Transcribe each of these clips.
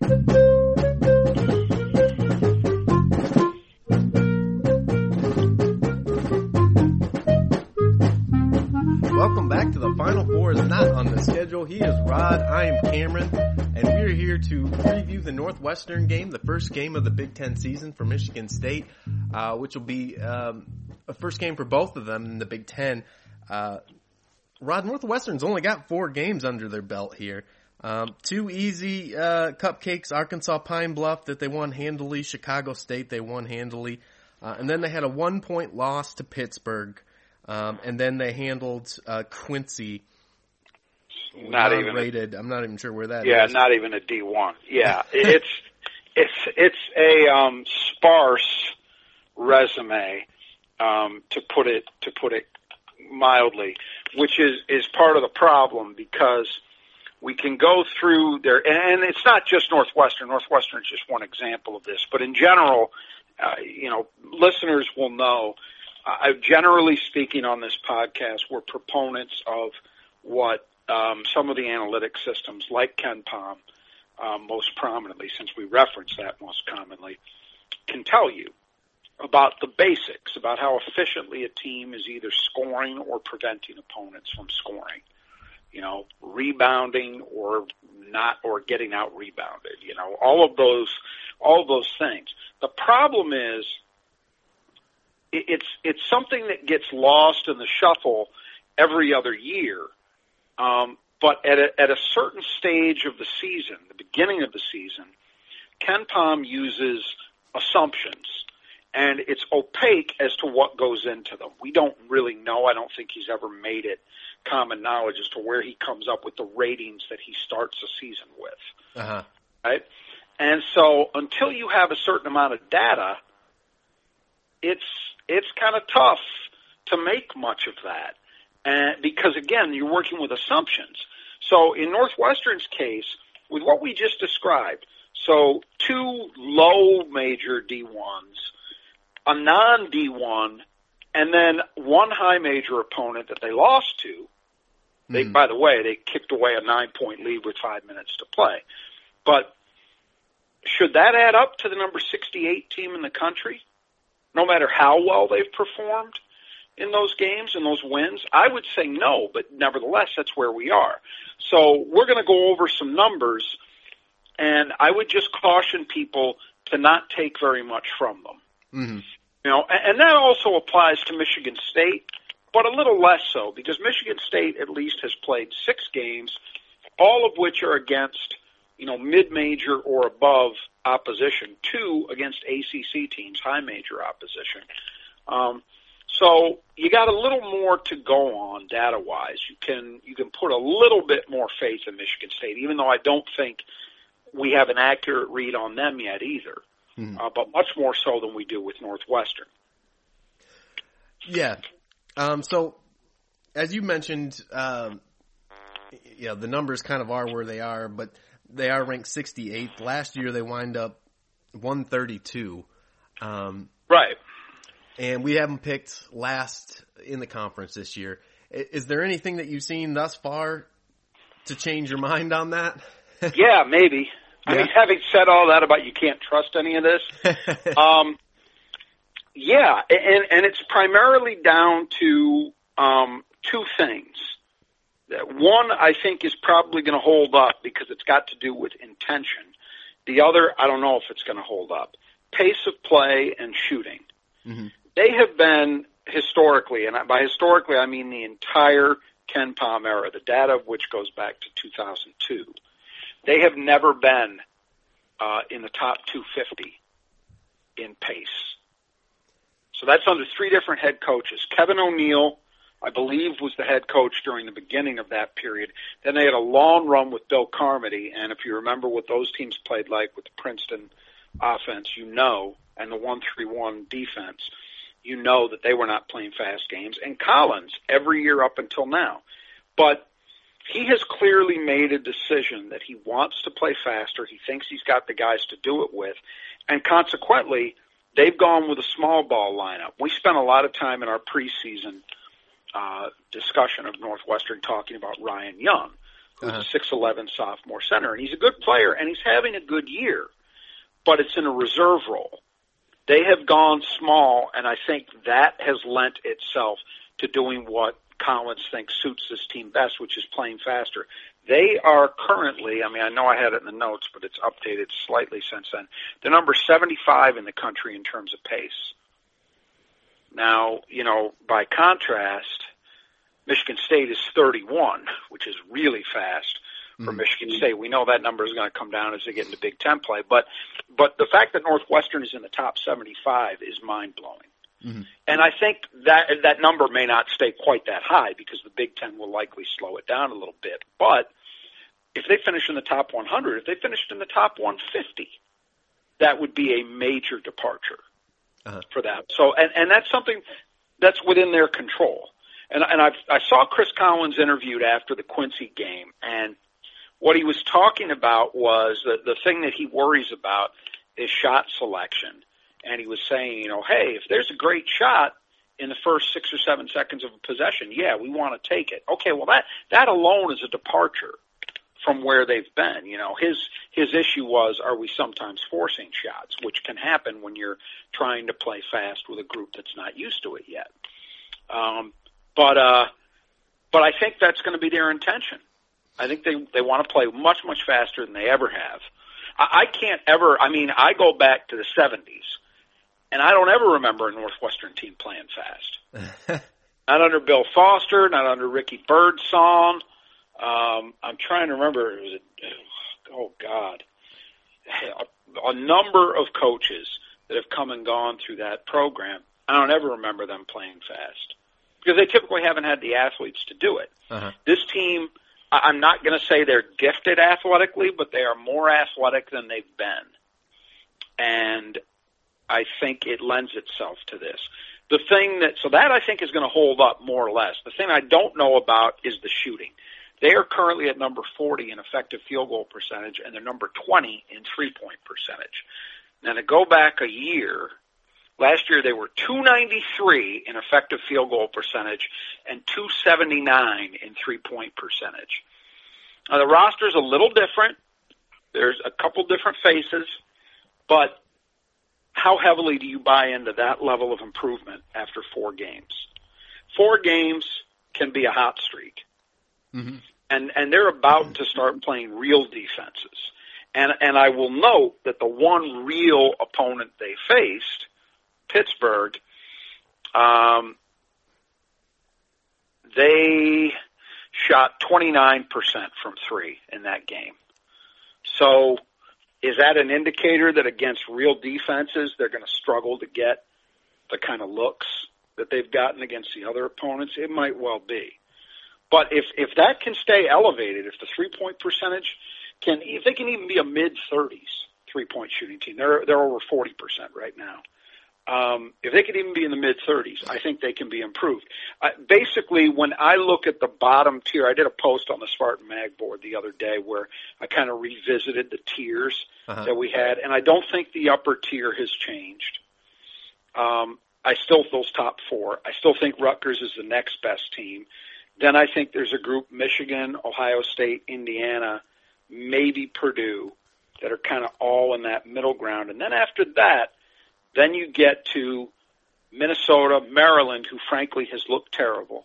Welcome back to the Final Four is not on the schedule. He is Rod, I am Cameron, and we're here to preview the Northwestern game, the first game of the Big Ten season for Michigan State, uh, which will be um, a first game for both of them in the Big Ten. Uh, Rod, Northwestern's only got four games under their belt here. Um, two easy uh, cupcakes, Arkansas Pine Bluff that they won handily, Chicago State they won handily, uh, and then they had a one point loss to Pittsburgh. Um, and then they handled uh, Quincy. Not even rated. I'm not even sure where that yeah, is. not even a D one. Yeah, it's it's it's a um, sparse resume, um, to put it to put it mildly, which is is part of the problem because we can go through there, and it's not just Northwestern. Northwestern is just one example of this, but in general, uh, you know, listeners will know I, generally speaking on this podcast, we're proponents of what um, some of the analytic systems, like KenPom, um, most prominently, since we reference that most commonly, can tell you about the basics, about how efficiently a team is either scoring or preventing opponents from scoring. You know, rebounding or not, or getting out rebounded. You know, all of those, all of those things. The problem is it's it's something that gets lost in the shuffle every other year. Um, but at a, at a certain stage of the season, the beginning of the season, KenPom uses assumptions, and it's opaque as to what goes into them. We don't really know. I don't think he's ever made it common knowledge as to where he comes up with the ratings that he starts a season with. Uh-huh. Right? And so until you have a certain amount of data, it's it's kind of tough to make much of that. And because again, you're working with assumptions. So in Northwestern's case, with what we just described, so two low major D1s, a non D1, and then one high major opponent that they lost to. They, Mm. by the way, they kicked away a nine point lead with five minutes to play. But should that add up to the number 68 team in the country? no matter how well they've performed in those games and those wins? I would say no, but nevertheless, that's where we are. So we're going to go over some numbers, and I would just caution people to not take very much from them. Mm-hmm. You know, and, and that also applies to Michigan State, but a little less so because Michigan State at least has played six games, all of which are against you know mid-major or above opposition, two against ACC teams, high major opposition. Um, so you got a little more to go on data-wise. You can you can put a little bit more faith in Michigan State, even though I don't think we have an accurate read on them yet either. Mhm. Uh, but much more so than we do with Northwestern. Yeah. Um, so, as you mentioned, um, you know, the numbers kind of are where they are, but they are ranked 68th. Last year they wind up 132. Um, Right. and we haven't picked last in the conference this year. Is there anything that you've seen thus far to change your mind on that? Yeah, maybe. I mean, having said all that about you can't trust any of this, um, yeah, and and it's primarily down to um, two things. One, I think, is probably going to hold up because it's got to do with intention. The other, I don't know if it's going to hold up. Pace of play and shooting. Mm-hmm. They have been historically, and by historically I mean the entire KenPom era, the data of which goes back to 2002. They have never been uh, in the top 250 in pace. So that's under three different head coaches. Kevin O'Neill, I believe, was the head coach during the beginning of that period. Then they had a long run with Bill Carmody, and if you remember what those teams played like with the Princeton offense, you know, and the one-three-one defense, you know that they were not playing fast games. And Collins, every year up until now. But he has clearly made a decision that he wants to play faster. He thinks he's got the guys to do it with. And consequently, they've gone with a small ball lineup. We spent a lot of time in our preseason uh, discussion of Northwestern talking about Ryan Young, who's uh-huh. a 6'11 sophomore center. And he's a good player, and he's having a good year, but it's in a reserve role. They have gone small, and I think that has lent itself to doing what Collins thinks suits this team best, which is playing faster. They are currently, I mean, I know I had it in the notes, but it's updated slightly since then. They're number 75 in the country in terms of pace. Now, you know, by contrast, Michigan State is 31, which is really fast for mm-hmm. Michigan State. We know that number is going to come down as they get into Big Ten play, but but the fact that Northwestern is in the top 75 is mind blowing. Mm-hmm. And I think that that number may not stay quite that high because the Big Ten will likely slow it down a little bit. But if they finish in the top 100, if they finished in the top 150, that would be a major departure uh-huh. for that. So, and and that's something that's within their control. And and I I saw Chris Collins interviewed after the Quincy game, and what he was talking about was the the thing that he worries about is shot selection. And he was saying, you know, hey, if there's a great shot in the first six or seven seconds of a possession, yeah, we want to take it. Okay, well that that alone is a departure from where they've been. You know, his his issue was are we sometimes forcing shots, which can happen when you're trying to play fast with a group that's not used to it yet. Um, but uh, but I think that's going to be their intention. I think they they want to play much much faster than they ever have. I, I can't ever. I mean, I go back to the '70s, and I don't ever remember a Northwestern team playing fast. not under Bill Foster, not under Ricky Byrdsong. Um, I'm trying to remember. It was a, oh God, a, a number of coaches that have come and gone through that program. I don't ever remember them playing fast because they typically haven't had the athletes to do it. Uh-huh. This team I'm not going to say they're gifted athletically, but they are more athletic than they've been. And I think it lends itself to this. The thing that, so that I think is going to hold up more or less. The thing I don't know about is the shooting. They are currently at number 40 in effective field goal percentage, and they're number 20 in three point percentage. Now, to go back a year, Last year they were 293 in effective field goal percentage and 279 in three point percentage. Now the is a little different. There's a couple different faces, but how heavily do you buy into that level of improvement after four games? Four games can be a hot streak. Mm-hmm. And and they're about to start playing real defenses. And and I will note that the one real opponent they faced Pittsburgh, um, they shot 29% from three in that game. So is that an indicator that against real defenses, they're going to struggle to get the kind of looks that they've gotten against the other opponents? It might well be. But if, if that can stay elevated, if the three point percentage can, if they can even be a mid 30s three point shooting team, they're, they're over 40% right now. Um, if they could even be in the mid 30s, I think they can be improved. Uh, basically, when I look at the bottom tier, I did a post on the Spartan Mag board the other day where I kind of revisited the tiers uh-huh. that we had, and I don't think the upper tier has changed. Um, I still those top four. I still think Rutgers is the next best team. Then I think there's a group Michigan, Ohio State, Indiana, maybe Purdue that are kind of all in that middle ground. And then after that, then you get to Minnesota, Maryland, who frankly has looked terrible.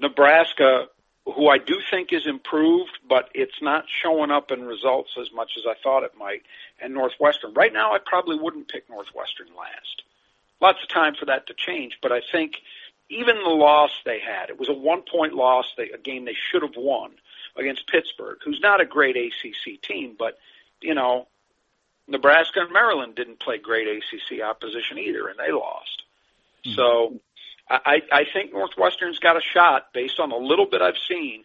Nebraska who I do think is improved, but it's not showing up in results as much as I thought it might. And Northwestern. Right now, I probably wouldn't pick Northwestern last. Lots of time for that to change, but I think even the loss they had, it was a one point loss, they, a game they should have won against Pittsburgh, who's not a great ACC team, but, you know, Nebraska and Maryland didn't play great ACC opposition either, and they lost. Mm-hmm. So I, I think Northwestern's got a shot based on a little bit I've seen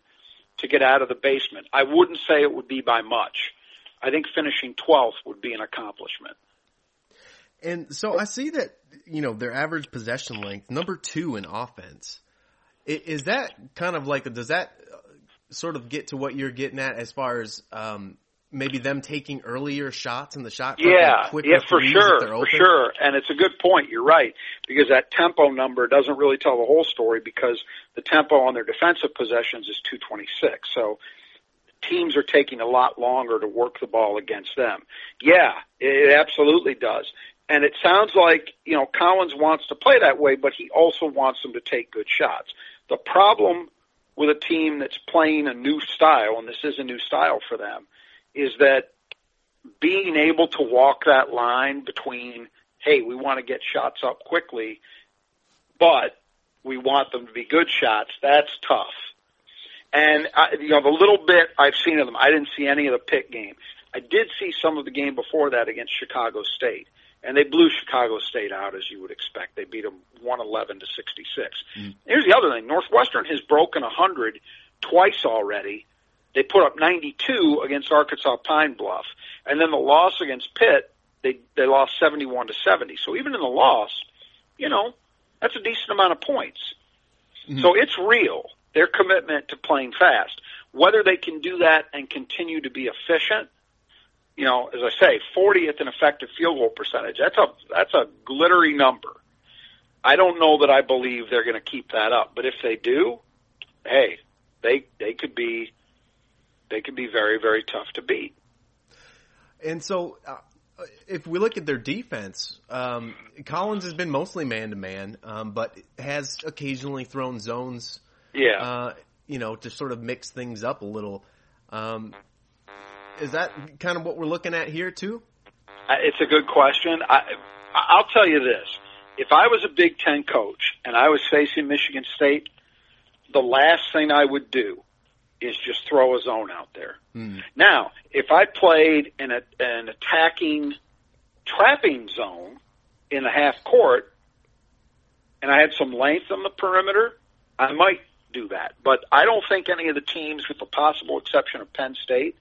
to get out of the basement. I wouldn't say it would be by much. I think finishing 12th would be an accomplishment. And so I see that, you know, their average possession length, number two in offense. Is that kind of like, does that sort of get to what you're getting at as far as, um, maybe them taking earlier shots in the shot yeah yeah for sure for sure. And it's a good point you're right because that tempo number doesn't really tell the whole story because the tempo on their defensive possessions is 226 so teams are taking a lot longer to work the ball against them. Yeah it absolutely does and it sounds like you know Collins wants to play that way but he also wants them to take good shots the problem with a team that's playing a new style and this is a new style for them is that being able to walk that line between, hey, we want to get shots up quickly, but we want them to be good shots, that's tough. And I, you know, the little bit I've seen of them, I didn't see any of the pick game. I did see some of the game before that against Chicago State, and they blew Chicago State out as you would expect. They beat them 111 to 66. Mm. Here's the other thing: Northwestern has broken 100 twice already they put up 92 against Arkansas Pine Bluff, and then the loss against Pitt, they they lost 71 to 70. So even in the loss, you know, that's a decent amount of points. Mm-hmm. So it's real. Their commitment to playing fast. Whether they can do that and continue to be efficient, you know, as I say, 40th in effective field goal percentage. That's a that's a glittery number. I don't know that I believe they're going to keep that up, but if they do, hey, they they could be they can be very, very tough to beat. And so, uh, if we look at their defense, um, Collins has been mostly man to man, but has occasionally thrown zones. Yeah. Uh, you know, to sort of mix things up a little. Um, is that kind of what we're looking at here too? Uh, it's a good question. I, I'll tell you this: if I was a Big Ten coach and I was facing Michigan State, the last thing I would do is just throw a zone out there. Mm. Now, if I played in a, an attacking trapping zone in the half court and I had some length on the perimeter, I might do that. But I don't think any of the teams, with the possible exception of Penn State,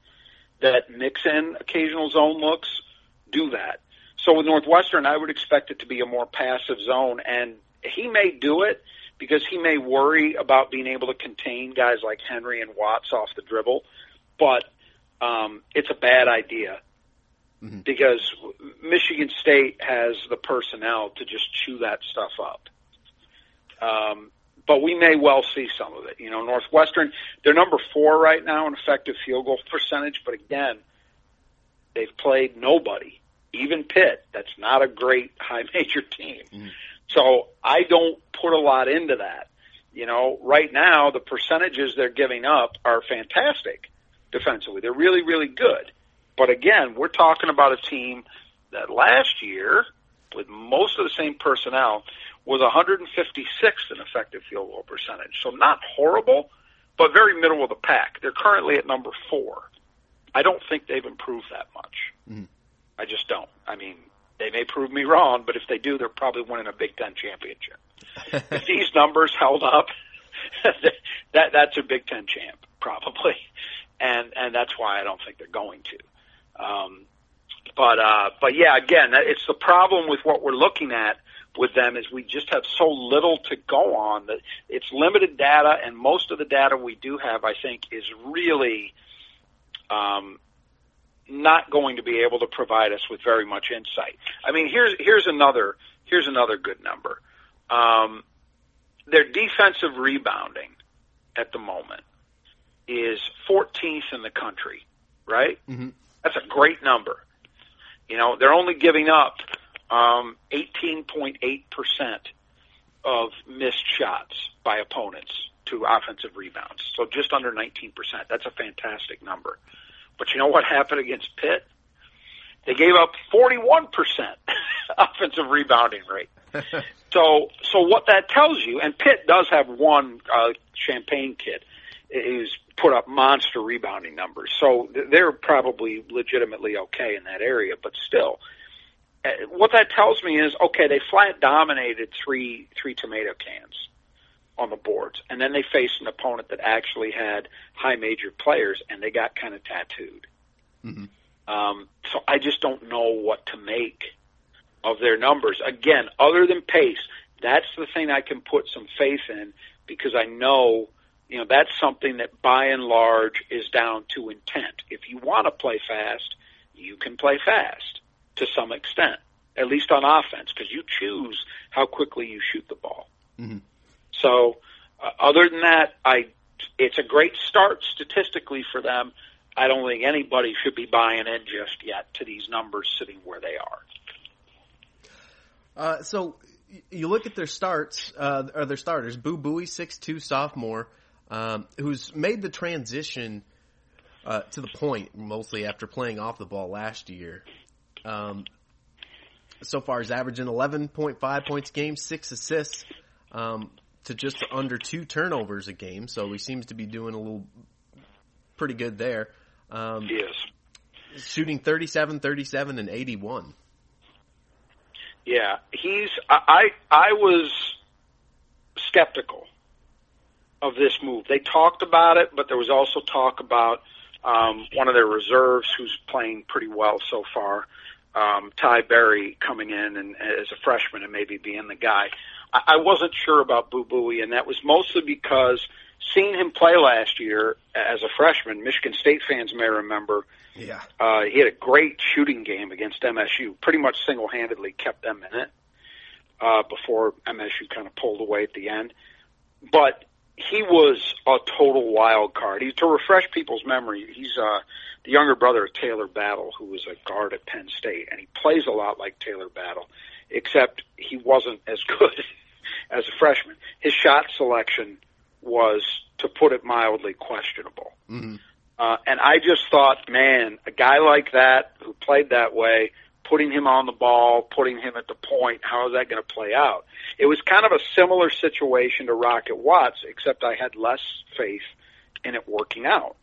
that mix in occasional zone looks do that. So with Northwestern, I would expect it to be a more passive zone, and he may do it because he may worry about being able to contain guys like Henry and Watts off the dribble, but um, it's a bad idea mm-hmm. because Michigan State has the personnel to just chew that stuff up. Um, but we may well see some of it. You know, Northwestern, they're number four right now in effective field goal percentage, but again, they've played nobody, even Pitt. That's not a great high major team. Mm-hmm. So I don't put a lot into that. You know, right now the percentages they're giving up are fantastic defensively. They're really, really good. But again, we're talking about a team that last year, with most of the same personnel, was 156th in effective field goal percentage. So not horrible, but very middle of the pack. They're currently at number four. I don't think they've improved that much. Mm. I just don't. I mean, they may prove me wrong, but if they do, they're probably winning a Big Ten championship. if these numbers held up, that that's a Big Ten champ probably, and and that's why I don't think they're going to. Um, but uh, but yeah, again, it's the problem with what we're looking at with them is we just have so little to go on that it's limited data, and most of the data we do have, I think, is really um, not going to be able to provide us with very much insight. I mean, here's here's another here's another good number. Um, their defensive rebounding at the moment is 14th in the country, right? Mm-hmm. That's a great number. You know, they're only giving up um, 18.8 percent of missed shots by opponents to offensive rebounds. So just under 19%. That's a fantastic number. But you know what happened against Pitt? They gave up 41% offensive rebounding rate. so, so what that tells you, and Pitt does have one uh, Champagnie kid who's put up monster rebounding numbers. So they're probably legitimately okay in that area, but still, what that tells me is okay. They flat dominated three three tomato cans on the boards, and then they faced an opponent that actually had high major players, and they got kind of tattooed. Mm-hmm. Um, so I just don't know what to make of their numbers. Again, other than pace, that's the thing I can put some faith in because I know, you know, that's something that by and large is down to intent. If you want to play fast, you can play fast to some extent, at least on offense, because you choose how quickly you shoot the ball. Mm-hmm. So, uh, other than that, I it's a great start statistically for them. I don't think anybody should be buying in just yet to these numbers sitting where they are. Uh, so you look at their starts, uh, or their starters. Boo Buie, six two sophomore, um, who's made the transition uh, to the point mostly after playing off the ball last year. Um, so far, he's averaging eleven point five points a game, six assists, um, to just under two turnovers a game. So he seems to be doing a little pretty good there. Um, yes. Shooting 37, 37, and 81. Yeah, he's. I I was skeptical of this move. They talked about it, but there was also talk about um, one of their reserves who's playing pretty well so far, um, Ty Berry, coming in and as a freshman and maybe being the guy. I, I wasn't sure about Boo Buie, and that was mostly because seeing him play last year as a freshman, Michigan State fans may remember yeah. Uh, he had a great shooting game against MSU. Pretty much single-handedly kept them in it uh, before MSU kind of pulled away at the end. But he was a total wild card. He, to refresh people's memory, he's uh, the younger brother of Taylor Battle, who was a guard at Penn State, and he plays a lot like Taylor Battle, except he wasn't as good as a freshman. His shot selection was, to put it mildly, questionable. Mm-hmm. Uh, and I just thought, man, a guy like that who played that way, putting him on the ball, putting him at the point, how is that going to play out? It was kind of a similar situation to Rocket Watts, except I had less faith in it working out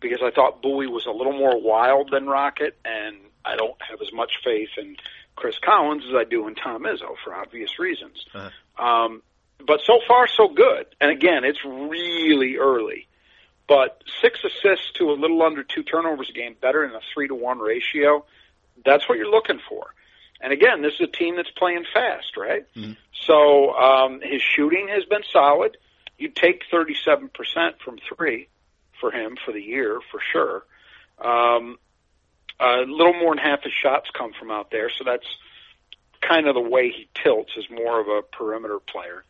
because I thought Buie was a little more wild than Rocket, and I don't have as much faith in Chris Collins as I do in Tom Izzo for obvious reasons. Uh-huh. Um, but so far, so good. And again, it's really early. But six assists to a little under two turnovers a game, better in a three to one ratio. That's what you're looking for. And again, this is a team that's playing fast, right? Mm-hmm. So um, his shooting has been solid. You'd take 37% from three for him for the year for sure. Um, a little more than half his shots come from out there, so that's kind of the way he tilts as more of a perimeter player.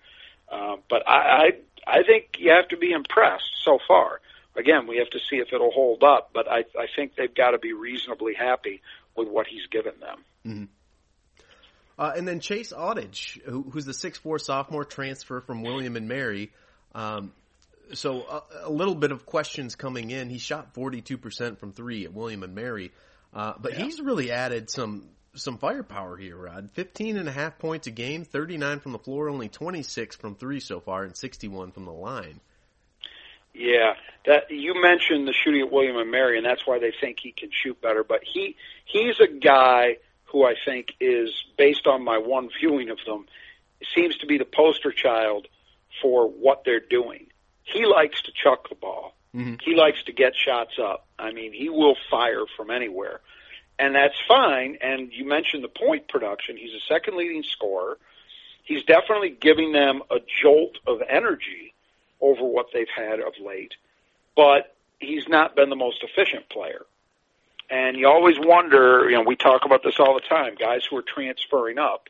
Uh, but I, I I think you have to be impressed so far again, we have to see if it'll hold up, but I, I think they've got to be reasonably happy with what he's given them. Mm-hmm. Uh, and then Chase Audige, who, who's the six four sophomore transfer from William and Mary. Um, so a, a, little bit of questions coming in. He shot 42% from three at William and Mary, uh, but yeah. he's really added some some firepower here, Rod. 15 and a half points a game, 39 from the floor, only 26 from three so far, and 61 from the line. Yeah, that you mentioned the shooting at William and Mary, and that's why they think he can shoot better. But he he's a guy who I think is based on my one viewing of them seems to be the poster child for what they're doing. He likes to chuck the ball. Mm-hmm. He likes to get shots up. I mean, he will fire from anywhere. And that's fine. And you mentioned the point production. He's a second leading scorer. He's definitely giving them a jolt of energy over what they've had of late. But he's not been the most efficient player. And you always wonder, you know, we talk about this all the time, guys who are transferring up.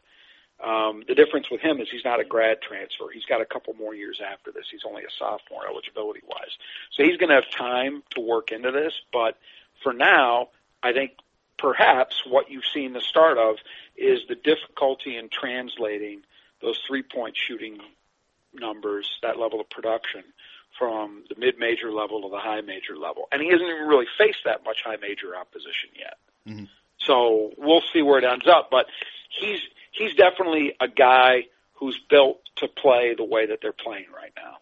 Um, the difference with him is he's not a grad transfer. He's got a couple more years after this. He's only a sophomore eligibility wise. So he's going to have time to work into this. But for now, I think perhaps what you've seen the start of is the difficulty in translating those three point shooting numbers, that level of production, from the mid-major level to the high major level, and he hasn't even really faced that much high major opposition yet. Mm-hmm. So we'll see where it ends up, but he's he's definitely a guy who's built to play the way that they're playing right now.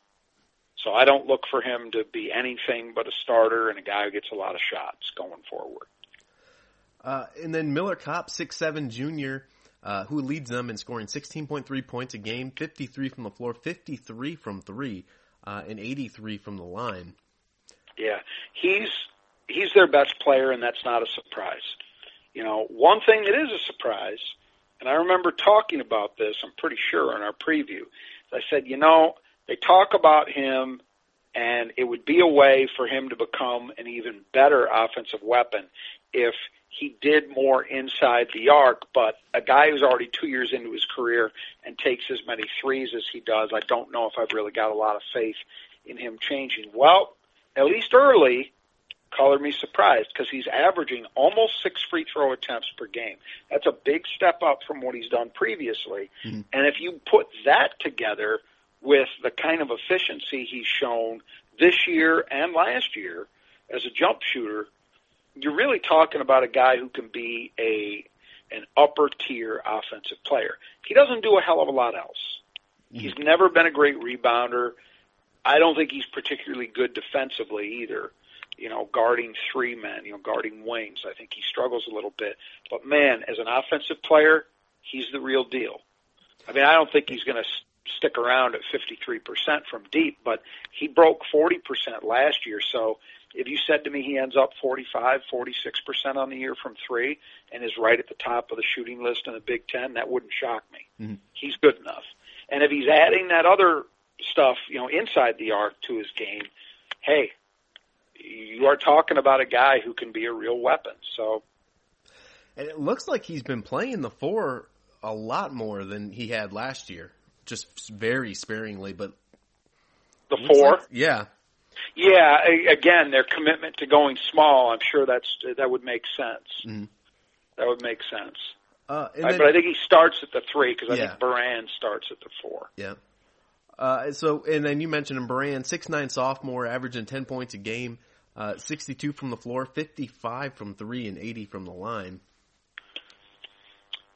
So I don't look for him to be anything but a starter and a guy who gets a lot of shots going forward. Uh, and then Miller Kopp, six seven junior, uh, who leads them in scoring 16.3 points a game, 53 from the floor, 53 from three, uh, and 83 from the line. Yeah, he's he's their best player, and that's not a surprise. You know, one thing that is a surprise, and I remember talking about this, I'm pretty sure in our preview. I said, you know, they talk about him, and it would be a way for him to become an even better offensive weapon if he did more inside the arc, but a guy who's already two years into his career and takes as many threes as he does, I don't know if I've really got a lot of faith in him changing. Well, at least early, color me surprised because he's averaging almost six free throw attempts per game. That's a big step up from what he's done previously. Mm-hmm. And if you put that together with the kind of efficiency he's shown this year and last year as a jump shooter, you're really talking about a guy who can be a an upper tier offensive player. He doesn't do a hell of a lot else. Mm-hmm. He's never been a great rebounder. I don't think he's particularly good defensively either. You know, guarding three men, you know, guarding wings. I think he struggles a little bit. But man, as an offensive player, he's the real deal. I mean, I don't think he's going to stick around at 53% from deep, but he broke 40% last year. So if you said to me he ends up 45, 46% on the year from three and is right at the top of the shooting list in the Big Ten, that wouldn't shock me. Mm-hmm. He's good enough. And if he's adding that other stuff, you know, inside the arc to his game, hey, you are talking about a guy who can be a real weapon. So, and it looks like he's been playing the four a lot more than he had last year, just very sparingly. But the four, like, yeah, yeah. Again, their commitment to going small, I'm sure that's that would make sense. Mm-hmm. That would make sense. Uh, then, but I think he starts at the three because I yeah. think Beran starts at the four. Yeah. Uh, so, and then you mentioned him, Beran, six nine sophomore, averaging ten points a game, uh, sixty two from the floor, fifty five from three, and eighty from the line.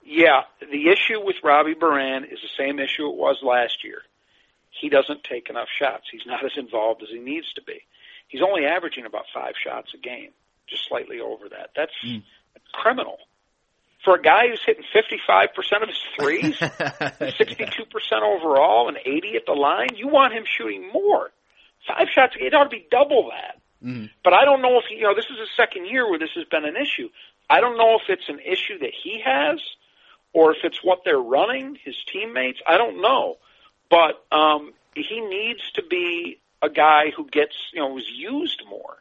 Yeah, the issue with Robbie Beran is the same issue it was last year. He doesn't take enough shots. He's not as involved as he needs to be. He's only averaging about five shots a game, just slightly over that. That's mm. criminal for a guy who's hitting 55% of his threes, 62% overall, and 80 at the line, you want him shooting more. Five shots, it ought to be double that. Mm-hmm. But I don't know if, he, you know, this is his second year where this has been an issue. I don't know if it's an issue that he has or if it's what they're running, his teammates. I don't know. But um, he needs to be a guy who gets, you know, is used more.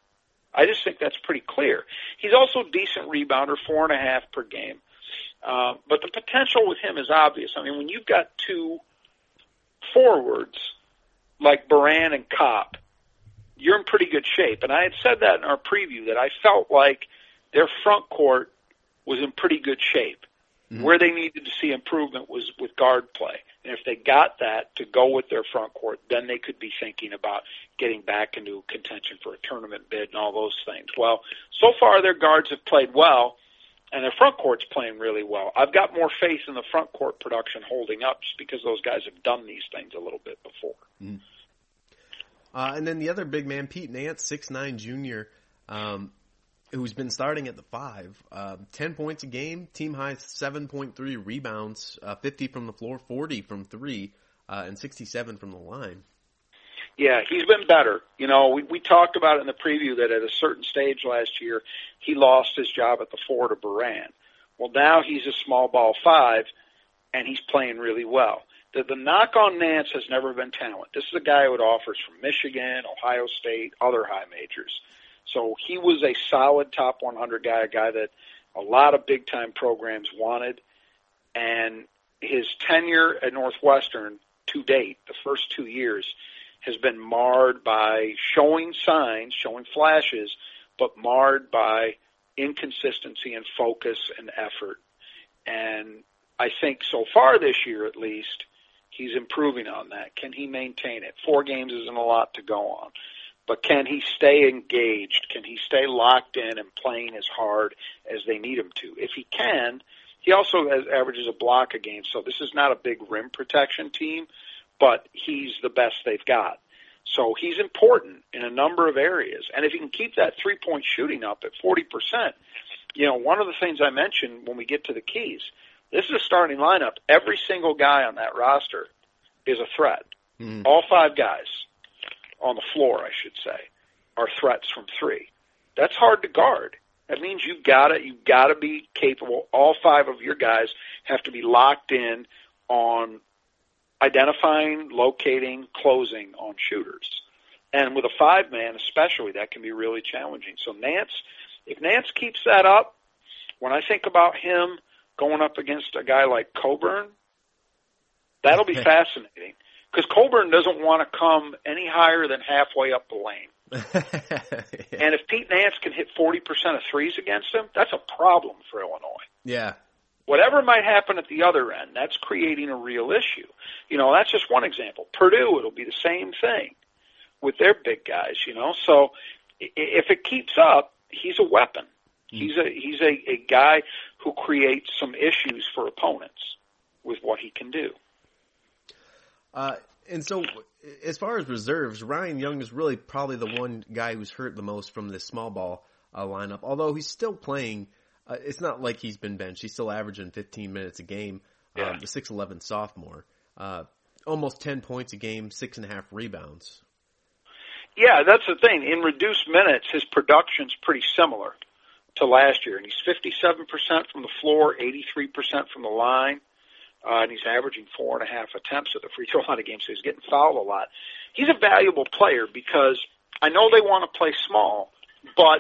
I just think that's pretty clear. He's also a decent rebounder, four and a half per game. Uh, but the potential with him is obvious. I mean, when you've got two forwards like Beran and Kopp, you're in pretty good shape. And I had said that in our preview that I felt like their front court was in pretty good shape. Mm-hmm. Where they needed to see improvement was with guard play. And if they got that to go with their front court, then they could be thinking about getting back into contention for a tournament bid and all those things. Well, so far their guards have played well and their front court's playing really well. I've got more faith in the front court production holding up just because those guys have done these things a little bit before. Mm. Uh, and then the other big man, Pete Nance, six nine junior, um, who's been starting at the five, uh, ten points a game, team high seven point three rebounds, uh, fifty from the floor, forty from three, uh, and sixty seven from the line. Yeah, he's been better. You know, we, we talked about it in the preview that at a certain stage last year, he lost his job at the four to Beran. Well, now he's a small ball five, and he's playing really well. The, the knock on Nance has never been talent. This is a guy who would offers from Michigan, Ohio State, other high majors. So he was a solid top 100 guy, a guy that a lot of big time programs wanted. And his tenure at Northwestern to date, the first two years, has been marred by showing signs, showing flashes, but marred by inconsistency and focus and effort. And I think so far this year, at least, He's improving on that. Can he maintain it? Four games isn't a lot to go on. But can he stay engaged? Can he stay locked in and playing as hard as they need him to? If he can, he also has, averages a block a game. So this is not a big rim protection team, but he's the best they've got. So he's important in a number of areas. And if he can keep that three point shooting up at 40%, you know, one of the things I mentioned when we get to the keys, this is a starting lineup. Every single guy on that roster is a threat. Mm. All five guys on the floor, I should say, are threats from three. That's hard to guard. That means you gotta you gotta be capable. All five of your guys have to be locked in on identifying, locating, closing on shooters. And with a five man especially, that can be really challenging. So Nance, if Nance keeps that up, when I think about him going up against a guy like Cockburn, that'll be fascinating. Because Cockburn doesn't want to come any higher than halfway up the lane. yeah. And if Pete Nance can hit 40% of threes against him, that's a problem for Illinois. Yeah, Whatever might happen at the other end, that's creating a real issue. You know, that's just one example. Purdue, it'll be the same thing with their big guys, you know. So if it keeps up, he's a weapon. Hmm. He's a he's a, a guy who creates some issues for opponents with what he can do. Uh, and so, as far as reserves, Ryan Young is really probably the one guy who's hurt the most from this small ball uh, lineup. Although he's still playing uh, it's not like he's been benched. He's still averaging 15 minutes a game. Yeah. Um, the 6'11 sophomore. Uh, almost 10 points a game, six and a half rebounds. Yeah, that's the thing. In reduced minutes, his production's pretty similar to last year, and he's 57% from the floor, 83% from the line, uh, and he's averaging four and a half attempts at the free throw line a game, so he's getting fouled a lot. He's a valuable player because I know they want to play small, but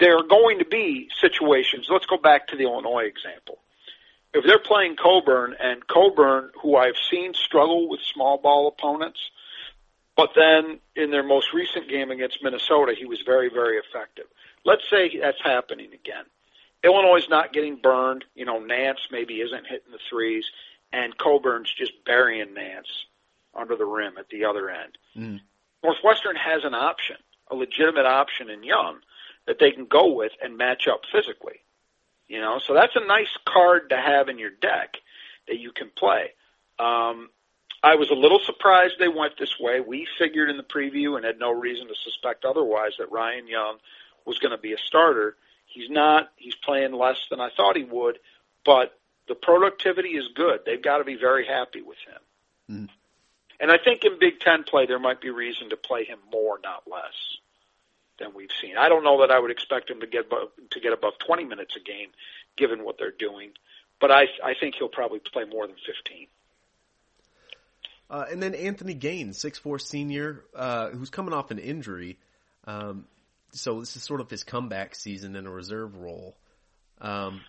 there are going to be situations. Let's go back to the Illinois example. If they're playing Cockburn and Cockburn, who I've seen struggle with small ball opponents, but then in their most recent game against Minnesota, he was very, very effective. Let's say that's happening again. Illinois is not getting burned. You know, Nance maybe isn't hitting the threes, and Cockburn's just burying Nance under the rim at the other end. Mm. Northwestern has an option, a legitimate option in Young that they can go with and match up physically. You know, so that's a nice card to have in your deck that you can play. Um, I was a little surprised they went this way. We figured in the preview and had no reason to suspect otherwise that Ryan Young was going to be a starter. He's not. He's playing less than I thought he would, but the productivity is good. They've got to be very happy with him. Mm. And I think in Big Ten play, there might be reason to play him more, not less than we've seen. I don't know that I would expect him to get above, to get above 20 minutes a game, given what they're doing, but I I think he'll probably play more than 15. Uh, and then Anthony Gaines, six four senior, uh, who's coming off an injury. Um, so this is sort of his comeback season in a reserve role. Um,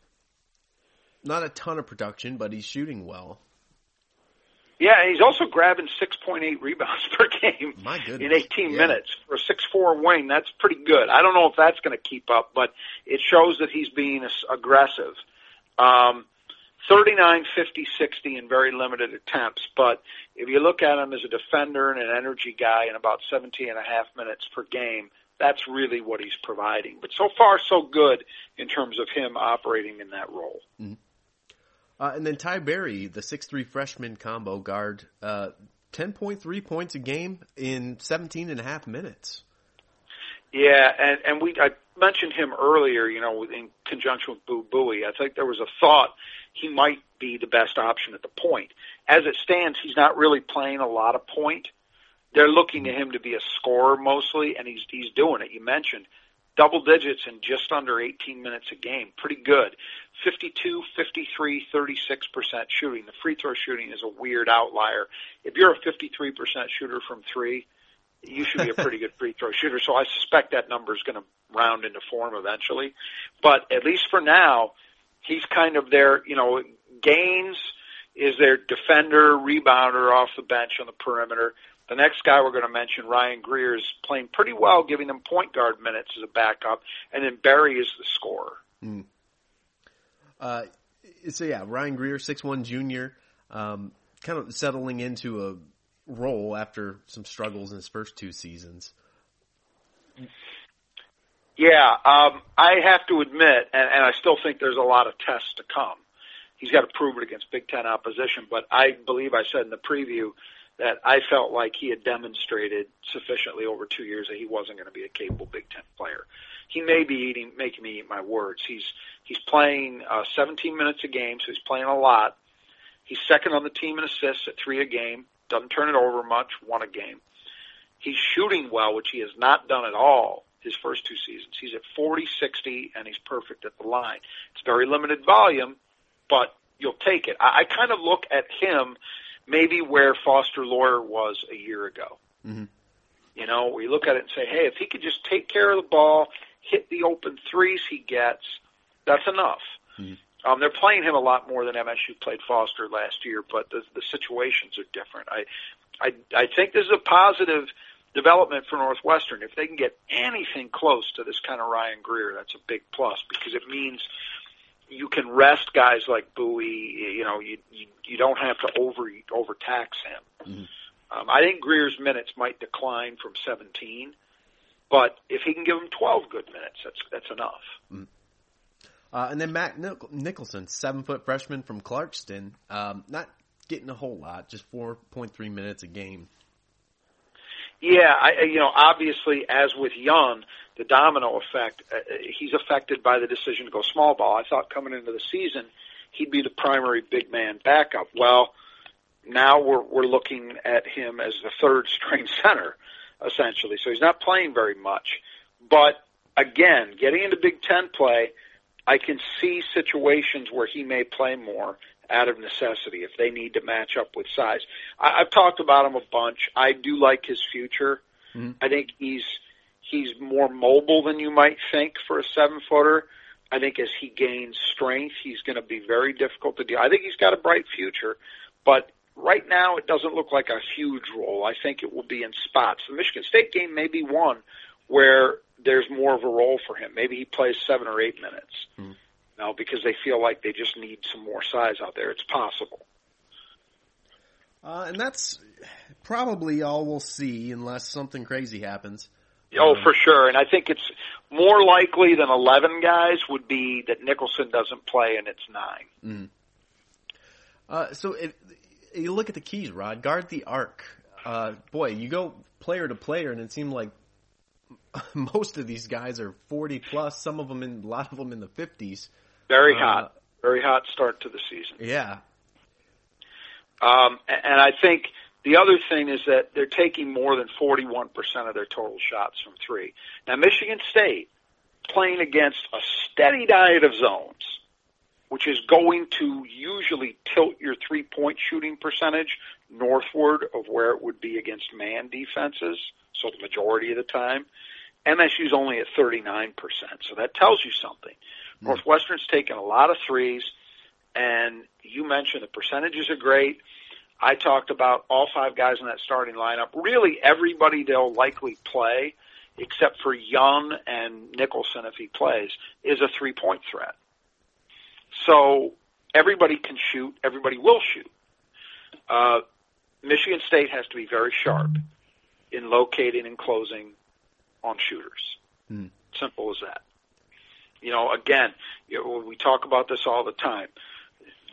not a ton of production, but he's shooting well. Yeah, he's also grabbing 6.8 rebounds per game My goodness. in 18 yeah. minutes for a 6'4 wing. That's pretty good. I don't know if that's going to keep up, but it shows that he's being aggressive. Um, 39, 50, 60 in very limited attempts, but if you look at him as a defender and an energy guy in about 17 and a half minutes per game, that's really what he's providing. But so far, so good in terms of him operating in that role. Mm-hmm. Uh, and then Ty Berry, the six-three freshman combo guard, uh, 10.3 points a game in 17 and a half minutes. Yeah, and, and we I mentioned him earlier, you know, in conjunction with Boo Buie. I think there was a thought he might be the best option at the point. As it stands, he's not really playing a lot of point. They're looking to him to be a scorer mostly, and he's he's doing it. You mentioned double digits in just under 18 minutes a game. Pretty good. 52, 53, 36% shooting. The free throw shooting is a weird outlier. If you're a 53% shooter from three, you should be a pretty good free throw shooter. So I suspect that number is going to round into form eventually. But at least for now, he's kind of their, you know, Gaines is their defender, rebounder off the bench on the perimeter. The next guy we're going to mention, Ryan Greer, is playing pretty well, giving them point guard minutes as a backup, and then Berry is the scorer. Mm. Uh, so yeah, Ryan Greer, six one junior, um, kind of settling into a role after some struggles in his first two seasons. Yeah, um, I have to admit, and, and I still think there's a lot of tests to come. He's got to prove it against Big Ten opposition, but I believe I said in the preview that I felt like he had demonstrated sufficiently over two years that he wasn't going to be a capable Big Ten player. He may be eating, making me eat my words. He's he's playing uh, 17 minutes a game, so he's playing a lot. He's second on the team in assists at three a game. Doesn't turn it over much, one a game. He's shooting well, which he has not done at all his first two seasons. He's at 40, 60, and he's perfect at the line. It's very limited volume, but you'll take it. I, I kind of look at him maybe where Foster Loyer was a year ago. Mm-hmm. You know, we look at it and say, hey, if he could just take care of the ball, hit the open threes he gets, that's enough. Mm-hmm. Um, they're playing him a lot more than MSU played Foster last year, but the, the situations are different. I, I, I think this is a positive development for Northwestern. If they can get anything close to this kind of Ryan Greer, that's a big plus because it means you can rest guys like Buie. You know, you you, you don't have to over overtax him. Mm-hmm. Um, I think Greer's minutes might decline from 17, but if he can give him 12 good minutes, that's that's enough. Mm-hmm. Uh, and then Matt Nicholson, seven foot freshman from Clarkston, um, not getting a whole lot, just 4.3 minutes a game. Yeah, I, you know, obviously, as with Young, the domino effect, uh, he's affected by the decision to go small ball. I thought coming into the season, he'd be the primary big man backup. Well, now we're we're looking at him as the third string center, essentially. So he's not playing very much. But again, getting into Big Ten play, I can see situations where he may play more out of necessity if they need to match up with size. I, I've talked about him a bunch. I do like his future. Mm-hmm. I think he's he's more mobile than you might think for a seven footer. I think as he gains strength, he's going to be very difficult to deal. I think he's got a bright future, but right now it doesn't look like a huge role. I think it will be in spots. The Michigan State game may be one where there's more of a role for him. Maybe he plays seven or eight minutes. Mm-hmm. Now, because they feel like they just need some more size out there. It's possible. Uh, and that's probably all we'll see unless something crazy happens. Oh, for sure. And I think it's more likely than 11 guys would be that Nicholson doesn't play and it's nine. Mm. Uh, so if you look at the keys, Rod, guard the arc. Uh, boy, you go player to player, and it seemed like most of these guys are 40 plus. Some of them in a lot of them in the 50s. Very Uh, hot. Very hot start to the season. Yeah. Um, and I think the other thing is that they're taking more than 41% of their total shots from three. Now, Michigan State playing against a steady diet of zones, which is going to usually tilt your three point shooting percentage northward of where it would be against man defenses. So the majority of the time, MSU's only at 39%. So that tells you something. Hmm. Northwestern's taken a lot of threes, and you mentioned the percentages are great. I talked about all five guys in that starting lineup. Really, everybody they'll likely play, except for Young and Nicholson if he plays, is a three point threat. So everybody can shoot, everybody will shoot. Uh, Michigan State has to be very sharp in locating and closing on shooters. Hmm. Simple as that. You know, again, you know, we talk about this all the time.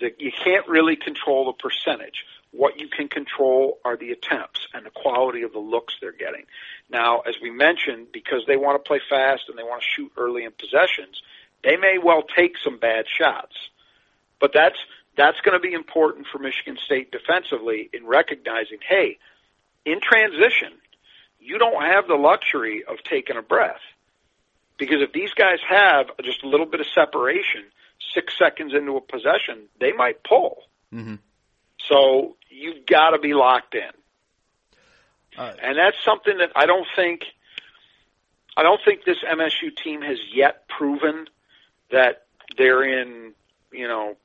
The, you can't really control the percentage. What you can control are the attempts and the quality of the looks they're getting. Now, as we mentioned, because they want to play fast and they want to shoot early in possessions, they may well take some bad shots. But that's that's going to be important for Michigan State defensively in recognizing, hey, in transition, you don't have the luxury of taking a breath. Because if these guys have just a little bit of separation, six seconds into a possession, they might pull. Mm-hmm. So you've got to be locked in. Uh, And that's something that I don't think I don't think this MSU team has yet proven that they're in, you know,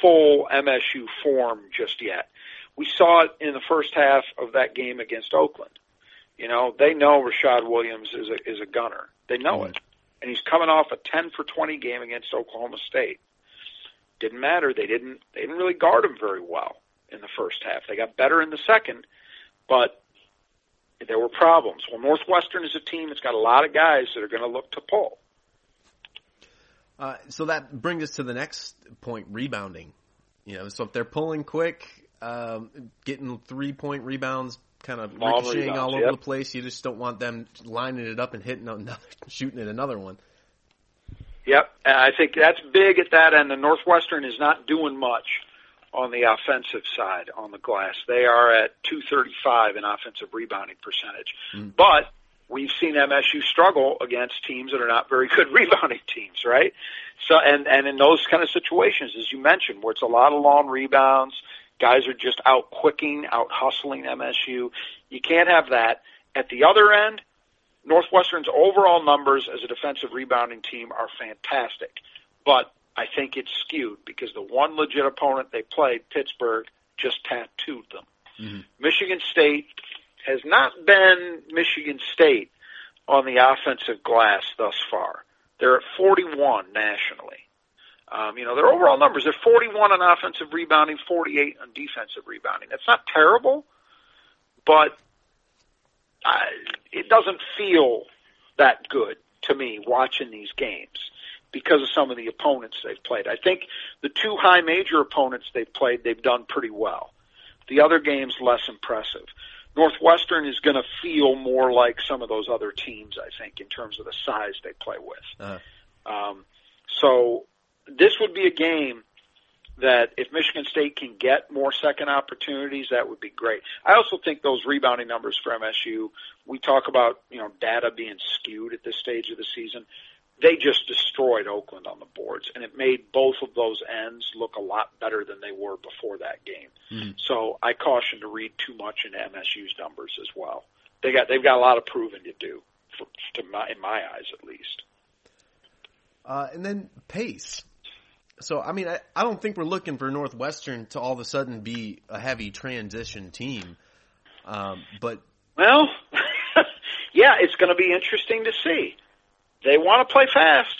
full MSU form just yet. We saw it in the first half of that game against Oakland. You know, they know Rashad Williams is a is a gunner. They know it. And he's coming off a 10 for 20 game against Oklahoma State. Didn't matter. They didn't they didn't really guard him very well. In the first half. They got better in the second, but there were problems. Well, Northwestern is a team that's got a lot of guys that are going to look to pull. Uh, so that brings us to the next point: rebounding. You know, so if they're pulling quick, um, getting three point rebounds, kind of Long ricocheting rebounds, all over yep. the place, you just don't want them lining it up and hitting another, shooting at another one. Yep, I think that's big at that end. The Northwestern is not doing much on the offensive side on the glass. They are at 235 in offensive rebounding percentage. Mm. But we've seen MSU struggle against teams that are not very good rebounding teams, right? So and and in those kind of situations, as you mentioned, where it's a lot of long rebounds, guys are just out quicking, out hustling MSU. You can't have that. At the other end, Northwestern's overall numbers as a defensive rebounding team are fantastic, but I think it's skewed because the one legit opponent they played, Pittsburgh, just tattooed them. Michigan State has not been Michigan State on the offensive glass thus far. They're at 41 nationally. Um, you know, their overall numbers, they're 41 on offensive rebounding, 48 on defensive rebounding. That's not terrible, but I, it doesn't feel that good to me watching these games because of some of the opponents they've played. I think the two high major opponents they've played, they've done pretty well. The other games less impressive. Northwestern is going to feel more like some of those other teams, I think, in terms of the size they play with. Uh, Um, so this would be a game that if Michigan State can get more second opportunities, that would be great. I also think those rebounding numbers for MSU, we talk about, you know, data being skewed at this stage of the season. They just destroyed Oakland on the boards, and it made both of those ends look a lot better than they were before that game. So I caution to read too much into MSU's numbers as well. They got they've got a lot of proving to do, for, to my, in my eyes at least. Uh, and then pace. So, I mean, I, I don't think we're looking for Northwestern to all of a sudden be a heavy transition team. Um, but Well, yeah, it's going to be interesting to see. They want to play fast,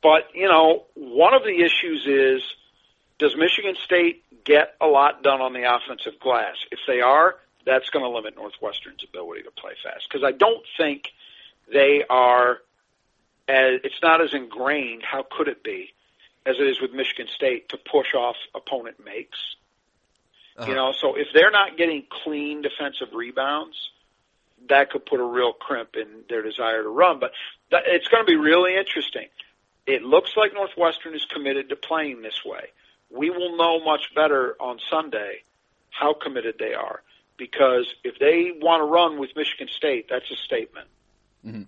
but you know, one of the issues is does Michigan State get a lot done on the offensive glass? If they are, that's going to limit Northwestern's ability to play fast because I don't think they are. As, it's not as ingrained. How could it be? As it is with Michigan State to push off opponent makes. Uh-huh. You know, so if they're not getting clean defensive rebounds, that could put a real crimp in their desire to run. But that, it's going to be really interesting. It looks like Northwestern is committed to playing this way. We will know much better on Sunday how committed they are because if they want to run with Michigan State, that's a statement. Mm-hmm.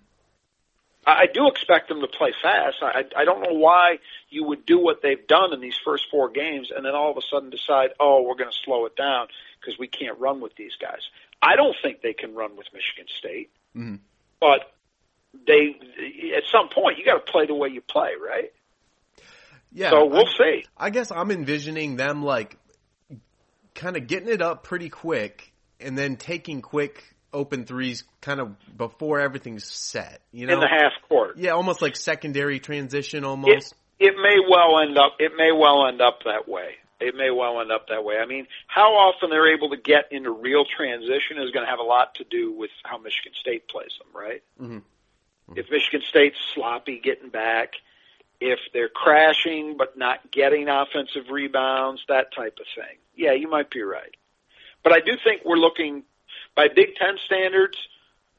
I I do expect them to play fast. I, I don't know why you would do what they've done in these first four games and then all of a sudden decide, oh, we're going to slow it down because we can't run with these guys. I don't think they can run with Michigan State, mm-hmm. but they at some point you got to play the way you play, right? yeah, so we'll I, see. I guess I'm envisioning them like kind of getting it up pretty quick and then taking quick open threes kind of before everything's set. You know, in the half court. yeah, almost like secondary transition It almost. it may well end up it may well end up that way. It may well end up that way. I mean, how often they're able to get into real transition is going to have a lot to do with how Michigan State plays them, right? Mhm. If Michigan State's sloppy getting back, if they're crashing but not getting offensive rebounds, that type of thing. Yeah, you might be right. But I do think we're looking by Big Ten standards.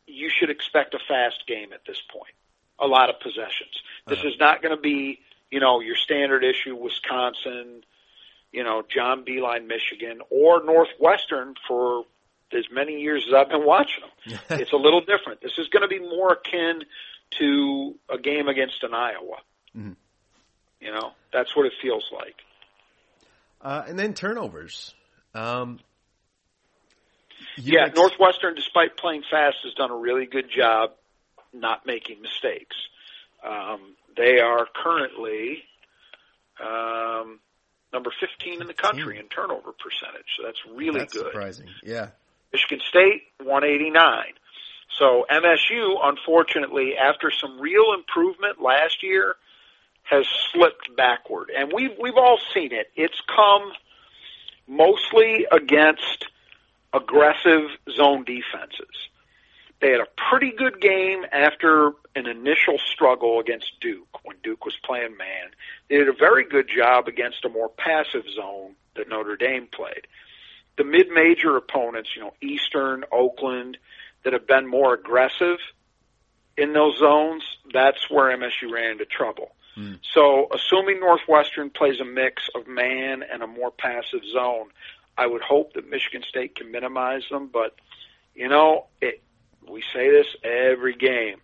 You should expect a fast game at this point. A lot of possessions. This is not going to be, you know, your standard issue Wisconsin, you know, John Beilein, Michigan, or Northwestern for as many years as I've been watching them. it's a little different. This is going to be more akin to a game against an Iowa. You know, that's what it feels like. Uh, and then turnovers. Um, Yeah, ex- Northwestern, despite playing fast, has done a really good job not making mistakes. Um, they are currently um, number 15 in the country in turnover percentage, so that's really That's good. surprising. Yeah. Michigan State 189. So MSU, unfortunately, after some real improvement last year, has slipped backward, and we've we've all seen it. It's come, mostly against aggressive zone defenses. They had a pretty good game after an initial struggle against Duke when Duke was playing man. They did a very good job against a more passive zone that Notre Dame played. The mid-major opponents, you know, Eastern, Oakland, that have been more aggressive in those zones, that's where MSU ran into trouble. Mm. So, assuming Northwestern plays a mix of man and a more passive zone, I would hope that Michigan State can minimize them. But, you know, it, we say this every game.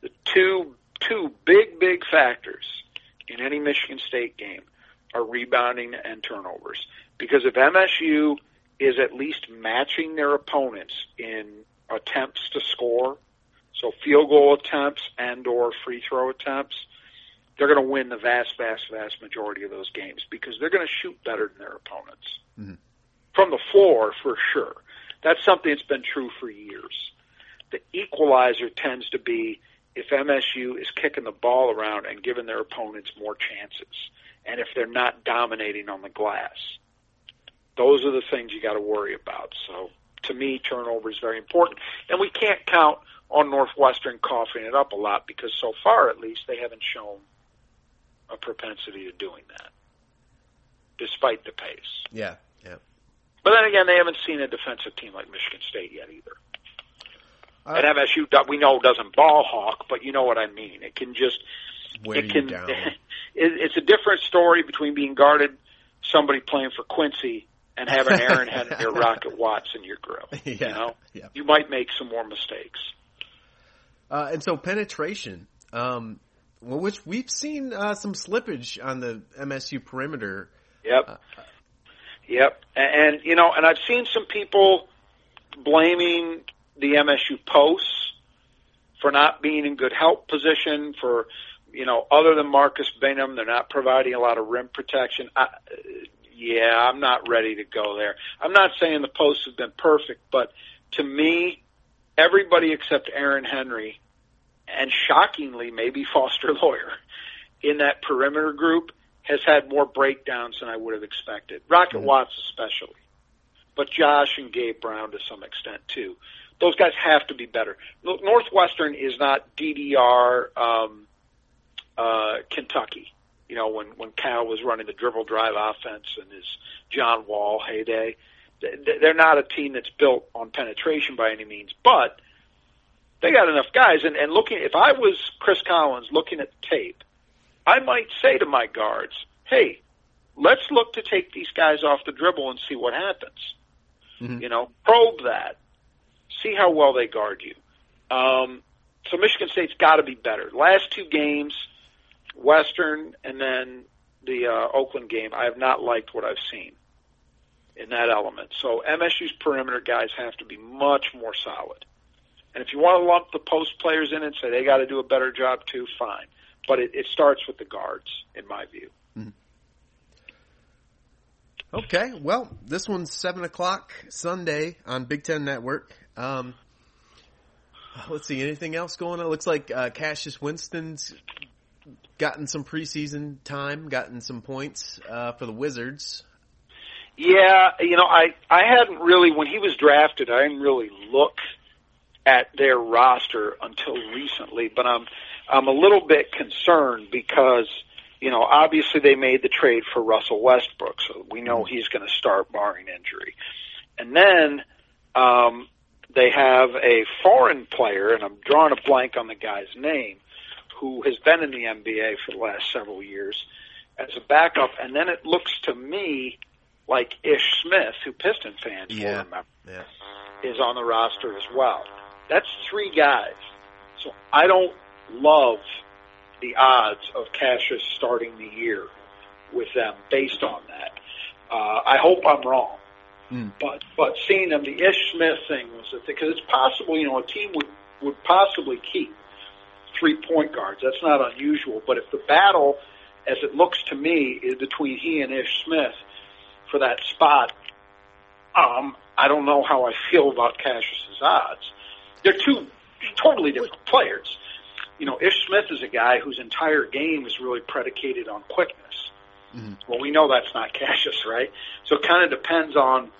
The two two big big factors in any Michigan State game are rebounding and turnovers. Because if MSU is at least matching their opponents in attempts to score, so field goal attempts and or free throw attempts, they're going to win the vast, vast, vast majority of those games because they're going to shoot better than their opponents mm-hmm. from the floor for sure. That's something that's been true for years the equalizer tends to be if MSU is kicking the ball around and giving their opponents more chances, and if they're not dominating on the glass. Those are the things you got to worry about. So to me, turnover is very important, and we can't count on Northwestern coughing it up a lot because so far, at least, they haven't shown a propensity to doing that, despite the pace. Yeah, yeah. But then again, they haven't seen a defensive team like Michigan State yet either. Uh, and MSU, we know doesn't ball hawk, but you know what I mean. It can just, it can. it, it's a different story between being guarded somebody playing for Quincy and having Aaron Henry or Rocket Watts in your grill. Yeah, you know, yeah. you might make some more mistakes. Uh, and so penetration, um, well, which we've seen uh, some slippage on the MSU perimeter. Yep. Uh, yep. And, and you know, and I've seen some people blaming the MSU posts for not being in good help position, for you know, other than Marcus Bingham, they're not providing a lot of rim protection. I, yeah, I'm not ready to go there. I'm not saying the posts have been perfect, but to me, everybody except Aaron Henry, and shockingly, maybe Foster Loyer in that perimeter group has had more breakdowns than I would have expected. Rocket mm-hmm. Watts especially, but Josh and Gabe Brown to some extent too those guys have to be better. Northwestern is not DDR um, uh, Kentucky. You know, when when Cal was running the dribble drive offense and his John Wall heyday, they're not a team that's built on penetration by any means, but they got enough guys. And, and looking, if I was Chris Collins looking at the tape, I might say to my guards, "Hey, let's look to take these guys off the dribble and see what happens." Mm-hmm. You know, probe that see how well they guard you. Um, so Michigan State's got to be better. Last two games, Western and then the uh, Oakland game, I have not liked what I've seen in that element. So MSU's perimeter guys have to be much more solid. And if you want to lump the post players in and say they got to do a better job too, fine. But it, it starts with the guards, in my view. Mm-hmm. Okay, well, this one's seven o'clock Sunday on Big Ten Network. Um, let's see, anything else going on? It looks like uh, Cassius Winston's gotten some preseason time, gotten some points uh, for the Wizards. Yeah, you know, I I hadn't really when he was drafted, I didn't really look at their roster until recently, but I'm I'm a little bit concerned because you know obviously they made the trade for Russell Westbrook, so we know he's going to start barring injury, and then um, they have a foreign player, and I'm drawing a blank on the guy's name, who has been in the NBA for the last several years as a backup, and then it looks to me like Ish Smith, who Piston fans yeah. will remember, yeah. is on the roster as well. That's three guys. So I don't love the odds of Cassius starting the year with them based on that. Uh, I hope I'm wrong. Mm. But but seeing them, the Ish Smith thing was thing because it's possible, you know, a team would would possibly keep three point guards. That's not unusual. But if the battle, as it looks to me, is between he and Ish Smith for that spot, um, I don't know how I feel about Cassius's odds. They're two totally different players. You know, Ish Smith is a guy whose entire game is really predicated on quickness. Mm-hmm. Well, we know that's not Cassius, right? So it kind of depends on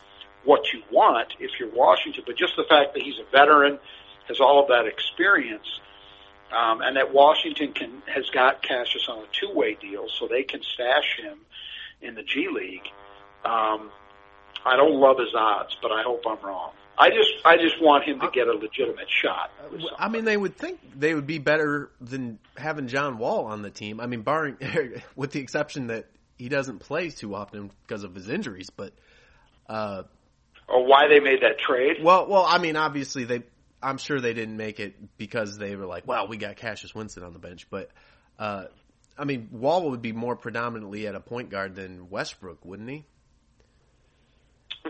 what you want if you're Washington. But just the fact that he's a veteran, has all of that experience, um, and that Washington can has got Cassius on a two-way deal, so they can stash him in the G League. Um, I don't love his odds, but I hope I'm wrong. I just I just want him to get a legitimate shot. I mean, they would think they would be better than having John Wall on the team. I mean, barring with the exception that he doesn't play too often because of his injuries, but uh, or why they made that trade? Well, well, I mean, obviously they. I'm sure they didn't make it because they were like, well, we got Cassius Winston on the bench, but. Uh, I mean, Wall would be more predominantly at a point guard than Westbrook, wouldn't he?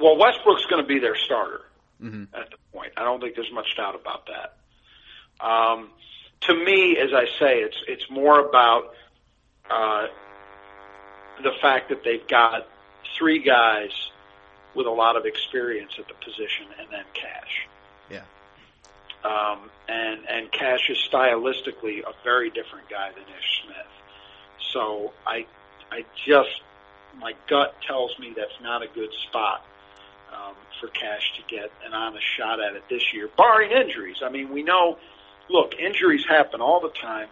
Well, Westbrook's going to be their starter mm-hmm. at the point. I don't think there's much doubt about that. Um, to me, as I say, it's it's more about uh, the fact that they've got three guys with a lot of experience at the position, and then Cash. Yeah. Um, and and Cash is stylistically a very different guy than Ish Smith. So I I just my gut tells me that's not a good spot um, for Cash to get an honest shot at it this year, barring injuries. I mean, we know, look, injuries happen all the time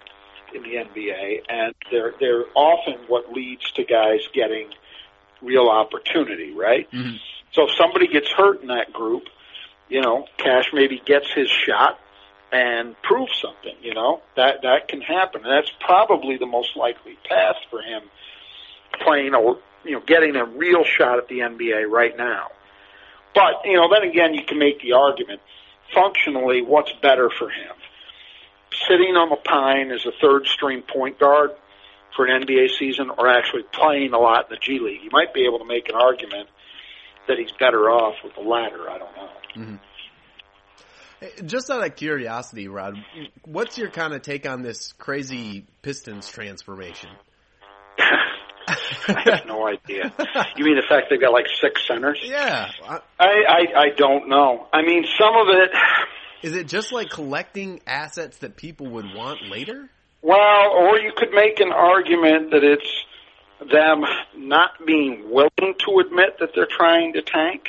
in the NBA, and they're they're often what leads to guys getting real opportunity, right? Mm-hmm. So if somebody gets hurt in that group, you know, Cash maybe gets his shot and proves something. You know that that can happen, and that's probably the most likely path for him playing or you know getting a real shot at the NBA right now. But, you know, then again, you can make the argument, functionally, what's better for him? Sitting on the pine as a third string point guard for an NBA season or actually playing a lot in the G League? You might be able to make an argument that he's better off with the latter. I don't know. Mm-hmm. Just out of curiosity, Rod, what's your kind of take on this crazy Pistons transformation? I have no idea. You mean the fact they've got like six centers? Yeah. I, I I don't know. I mean, some of it. Is it just like collecting assets that people would want later? Well, or you could make an argument that it's them not being willing to admit that they're trying to tank.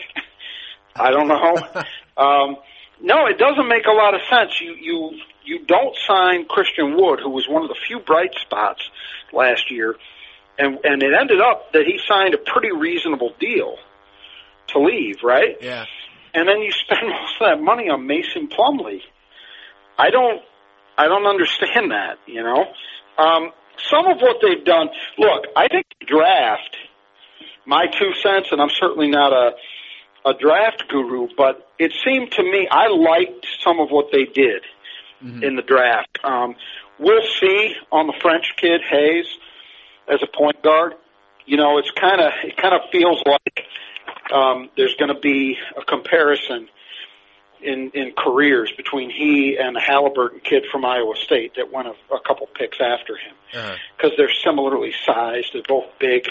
I don't know. um, no, it doesn't make a lot of sense. You you you don't sign Christian Wood, who was one of the few bright spots last year and and it ended up that he signed a pretty reasonable deal to leave, right? Yeah. And then you spend most of that money on Mason Plumlee. I don't I don't understand that, you know. Um, some of what they've done. Look, I think draft. My two cents, and I'm certainly not a a draft guru, but it seemed to me I liked some of what they did mm-hmm. in the draft. Um, we'll see on the French kid Hayes as a point guard. You know, it's kind of it kind of feels like um, there's going to be a comparison in in careers between he and the Halliburton kid from Iowa State that went a, a couple picks after him because uh-huh. they're similarly sized. They're both big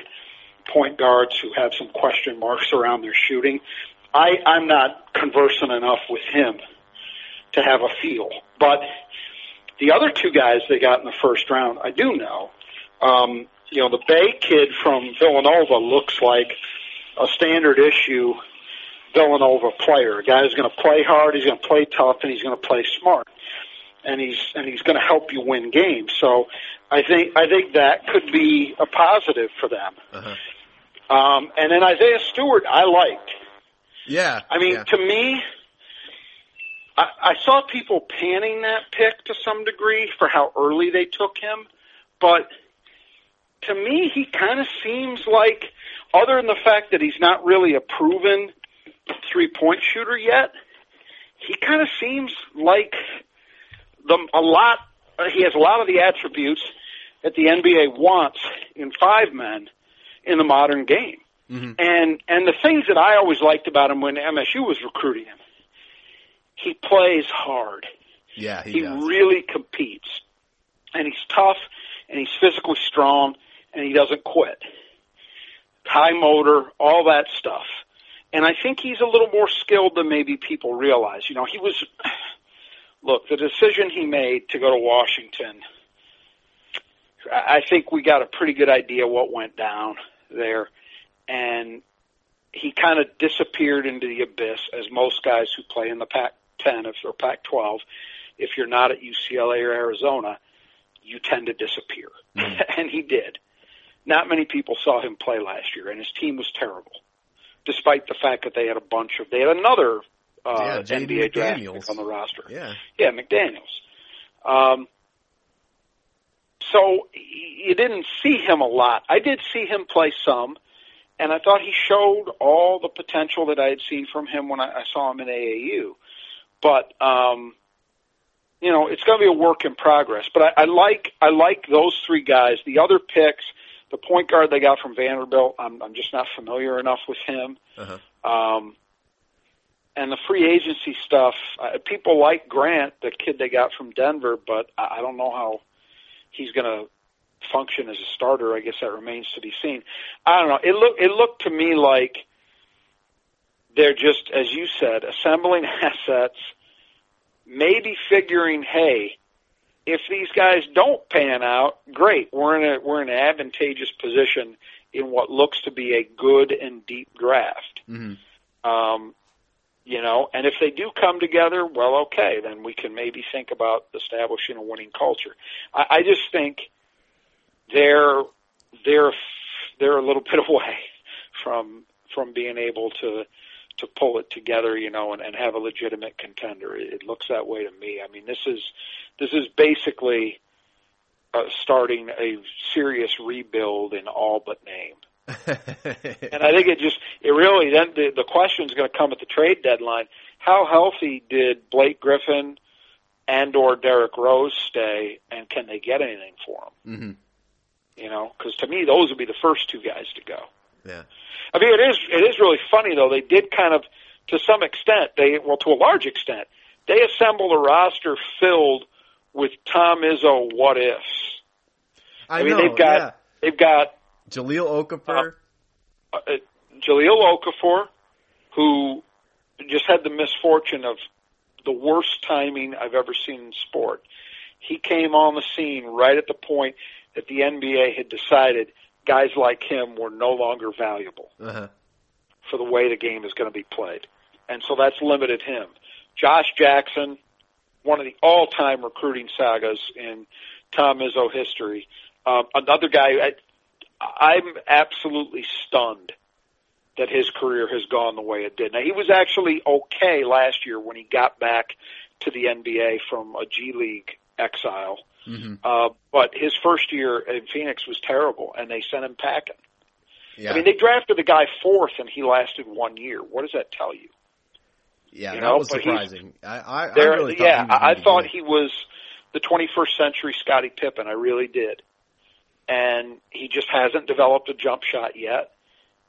point guards who have some question marks around their shooting. I I'm not conversant enough with him to have a feel, but the other two guys they got in the first round, I do know. Um, you know, the Bey kid from Villanova looks like a standard issue Villanova player. A guy who's going to play hard, he's going to play tough, and he's going to play smart, and he's and he's going to help you win games. So I think I think that could be a positive for them. Uh-huh. Um, and then Isaiah Stewart, I liked. Yeah, I mean, yeah. to me, I, I saw people panning that pick to some degree for how early they took him, but to me, he kind of seems like, other than the fact that he's not really a proven three point shooter yet, he kind of seems like the a lot. Uh, he has a lot of the attributes that the NBA wants in five men in the modern game. Mm-hmm. And and the things that I always liked about him when MSU was recruiting him, he plays hard. Yeah, he, he really competes, and he's tough, and he's physically strong, and he doesn't quit. High motor, all that stuff. And I think he's a little more skilled than maybe people realize. You know, he was, look, the decision he made to go to Washington, I think we got a pretty good idea what went down there, and he kind of disappeared into the abyss, as most guys who play in the Pac-10 or Pac-12, if you're not at UCLA or Arizona, you tend to disappear, mm. and he did. Not many people saw him play last year, and his team was terrible, despite the fact that they had a bunch of they had another uh, yeah, NBA draft pick on the roster. Yeah, yeah, McDaniels. Um, so you didn't see him a lot. I did see him play some, and I thought he showed all the potential that I had seen from him when I, I saw him in AAU. But um, you know, it's going to be a work in progress. But I, I like I like those three guys. The other picks, the point guard they got from Vanderbilt, I'm, I'm just not familiar enough with him. Uh-huh. Um, and the free agency stuff, uh, people like Grant, the kid they got from Denver, but I, I don't know how he's going to function as a starter. I guess that remains to be seen. I don't know. It look it looked to me like they're just, as you said, assembling assets, maybe figuring, hey, if these guys don't pan out, great. We're in a we're in an advantageous position in what looks to be a good and deep draft. Mm-hmm. Um, you know, and if they do come together, well, okay, then we can maybe think about establishing a winning culture. I, I just think they're they're they're a little bit away from from being able to to pull it together, you know, and, and have a legitimate contender. It, it looks that way to me. I mean, this is this is basically uh, starting a serious rebuild in all but name. and I think it just it really then the the question is going to come at the trade deadline. How healthy did Blake Griffin and or Derrick Rose stay, and can they get anything for them? Mm-hmm. You know, because to me those would be the first two guys to go. Yeah, I mean it is it is really funny though. They did kind of to some extent they well to a large extent they assembled a roster filled with Tom Izzo what ifs. I, I mean know, they've got yeah. they've got Jahlil Okafor. Uh, uh, Jahlil Okafor, who just had the misfortune of the worst timing I've ever seen in sport. He came on the scene right at the point that the NBA had decided guys like him were no longer valuable uh-huh. for the way the game is going to be played. And so that's limited him. Josh Jackson, one of the all-time recruiting sagas in Tom Izzo history. Um, another guy, I'm absolutely stunned that his career has gone the way it did. Now he was actually okay last year when he got back to the NBA from a G League exile. Mm-hmm. Uh, but his first year in Phoenix was terrible, and they sent him packing. Yeah. I mean, they drafted the guy fourth, and he lasted one year. What does that tell you? Yeah, you that know? was but surprising. I, I, I really thought yeah, I thought he was the 21st century Scottie Pippen. I really did and he just hasn't developed a jump shot yet.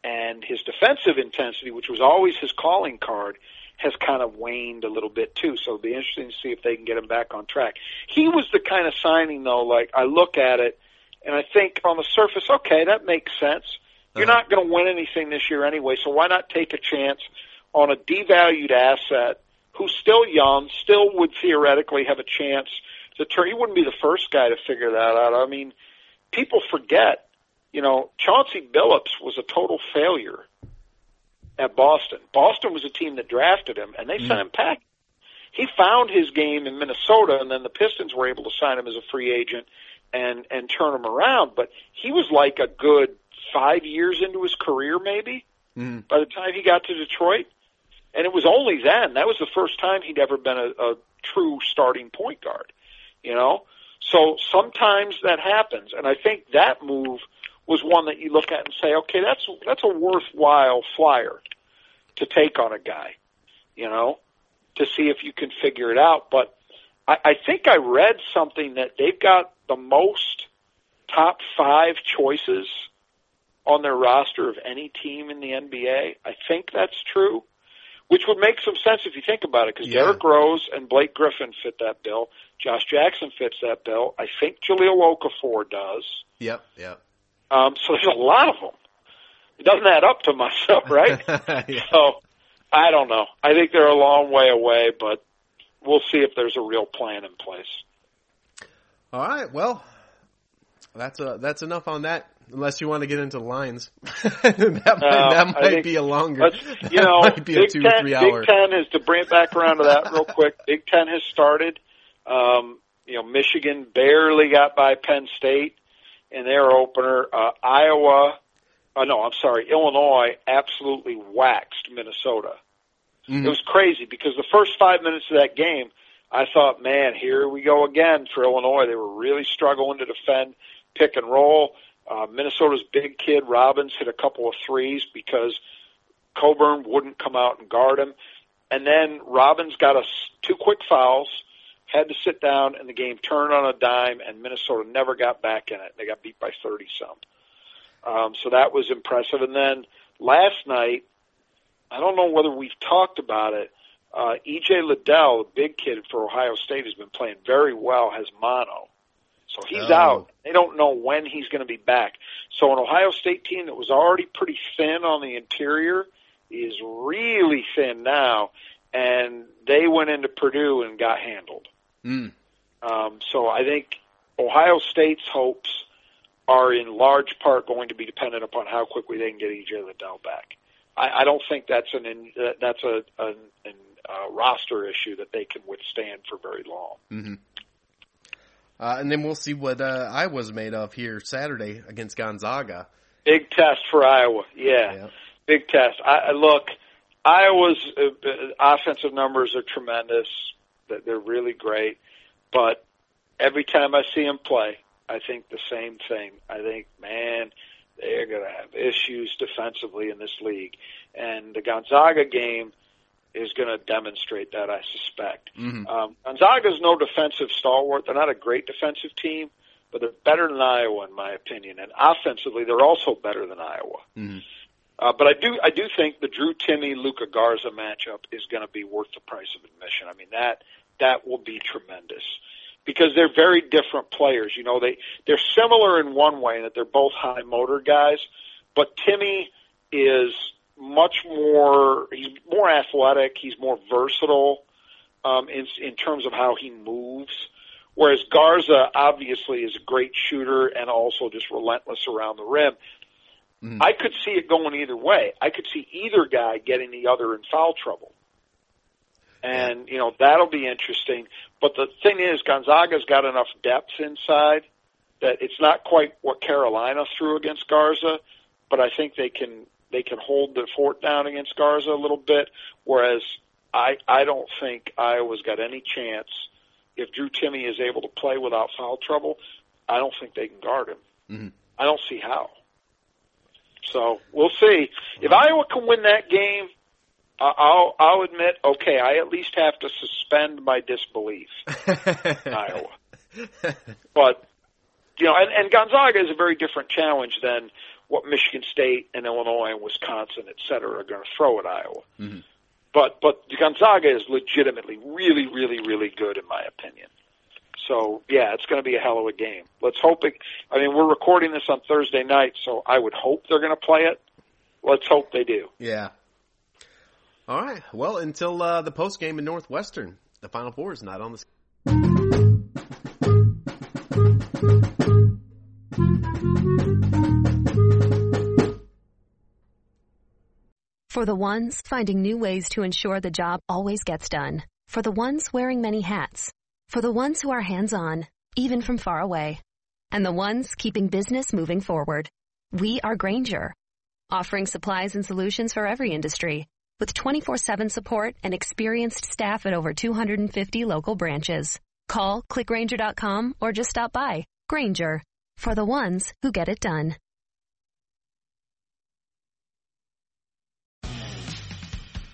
And his defensive intensity, which was always his calling card, has kind of waned a little bit too. So it'll be interesting to see if they can get him back on track. He was the kind of signing though, like I look at it and I think on the surface, okay, that makes sense. You're uh-huh. not going to win anything this year anyway, so why not take a chance on a devalued asset who's still young, still would theoretically have a chance to turn. He wouldn't be the first guy to figure that out. I mean, people forget, you know, Chauncey Billups was a total failure at Boston. Boston was a team that drafted him, and they mm. sent him packing. He found his game in Minnesota, and then the Pistons were able to sign him as a free agent and and turn him around. But he was like a good five years into his career, maybe mm. by the time he got to Detroit. And it was only then that was the first time he'd ever been a, a true starting point guard. You know, so sometimes that happens, and I think that move was one that you look at and say, okay, that's that's a worthwhile flyer to take on a guy, you know, to see if you can figure it out. But I, I think I read something that they've got the most top five choices on their roster of any team in the NBA. I think that's true which would make some sense if you think about it, because yeah. Derrick Rose and Blake Griffin fit that bill. Josh Jackson fits that bill. I think Jahlil Okafor does. Yep, yep. Um, so there's a lot of them. It doesn't add up to myself, right? yeah. So I don't know. I think they're a long way away, but we'll see if there's a real plan in place. All right. Well, That's a that's enough on that. Unless you want to get into lines, that might, Uh, that might think- be a longer. You know, might be a Big two Ten, or three hour. Big Ten is to bring it back around to that real quick. Big Ten has started. Um, you know, Michigan barely got by Penn State in their opener. Uh, Iowa, uh, no, I'm sorry, Illinois absolutely waxed Minnesota. Mhm. It was crazy because the first five minutes of that game, I thought, man, here we go again for Illinois. They were really struggling to defend pick and roll. Uh, Minnesota's big kid Robbins hit a couple of threes because Cockburn wouldn't come out and guard him. And then Robbins got us two quick fouls, had to sit down, and the game turned on a dime, and Minnesota never got back in it. They got beat by 30 some. Um, so that was impressive. And then last night, I don't know whether we've talked about it. Uh, EJ Liddell, the big kid for Ohio State, has been playing very well, has mono. So he's Oh. out. They don't know when he's going to be back. So an Ohio State team that was already pretty thin on the interior is really thin now, and they went into Purdue and got handled. Mm. Um, so I think Ohio State's hopes are in large part going to be dependent upon how quickly they can get EJ Liddell back. I, I don't think that's an in, uh, that's a an, an uh, roster issue that they can withstand for very long. hmm Uh, and then we'll see what uh, Iowa's made of here Saturday against Gonzaga. Big test for Iowa, yeah, Yeah. big test. I, I look, Iowa's uh, uh, offensive numbers are tremendous. That They're really great, but every time I see them play, I think the same thing. I think, man, they're going to have issues defensively in this league, and the Gonzaga game is going to demonstrate that. I suspect. Mhm. Um, Gonzaga's no defensive stalwart. They're not a great defensive team, but they're better than Iowa in my opinion. And offensively, they're also better than Iowa. Mhm. Uh, but I do, I do think the Drew Timme Luka Garza matchup is going to be worth the price of admission. I mean that that will be tremendous because they're very different players. You know, they they're similar in one way in that they're both high motor guys, but Timme is much more. He's more athletic. He's more versatile um, in in terms of how he moves. Whereas Garza obviously is a great shooter and also just relentless around the rim. Mhm. I could see it going either way. I could see either guy getting the other in foul trouble. And, you know, that'll be interesting. But the thing is, Gonzaga's got enough depth inside that it's not quite what Carolina threw against Garza, but I think they can they can hold the fort down against Garza a little bit. Whereas I I don't think Iowa's got any chance if Drew Timme is able to play without foul trouble. I don't think they can guard him. Mhm. I don't see how. So we'll see. If Iowa can win that game, I- I'll I'll admit, okay, I at least have to suspend my disbelief in Iowa. But you know, and, and Gonzaga is a very different challenge than what Michigan State and Illinois and Wisconsin, et cetera, are going to throw at Iowa. Mhm. But but Gonzaga is legitimately really, really, really good in my opinion. So yeah, it's going to be a hell of a game. Let's hope it. I mean, we're recording this on Thursday night, so I would hope they're going to play it. Let's hope they do. Yeah. All right. Well, until uh, the post game in Northwestern, the Final Four is not on the. For the ones finding new ways to ensure the job always gets done. For the ones wearing many hats. For the ones who are hands-on, even from far away. And the ones keeping business moving forward. We are Grainger. Offering supplies and solutions for every industry. With 24-7 support and experienced staff at over 250 local branches. Call clickgranger.com or just stop by. Grainger. For the ones who get it done.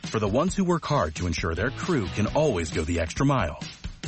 For the ones who work hard to ensure their crew can always go the extra mile.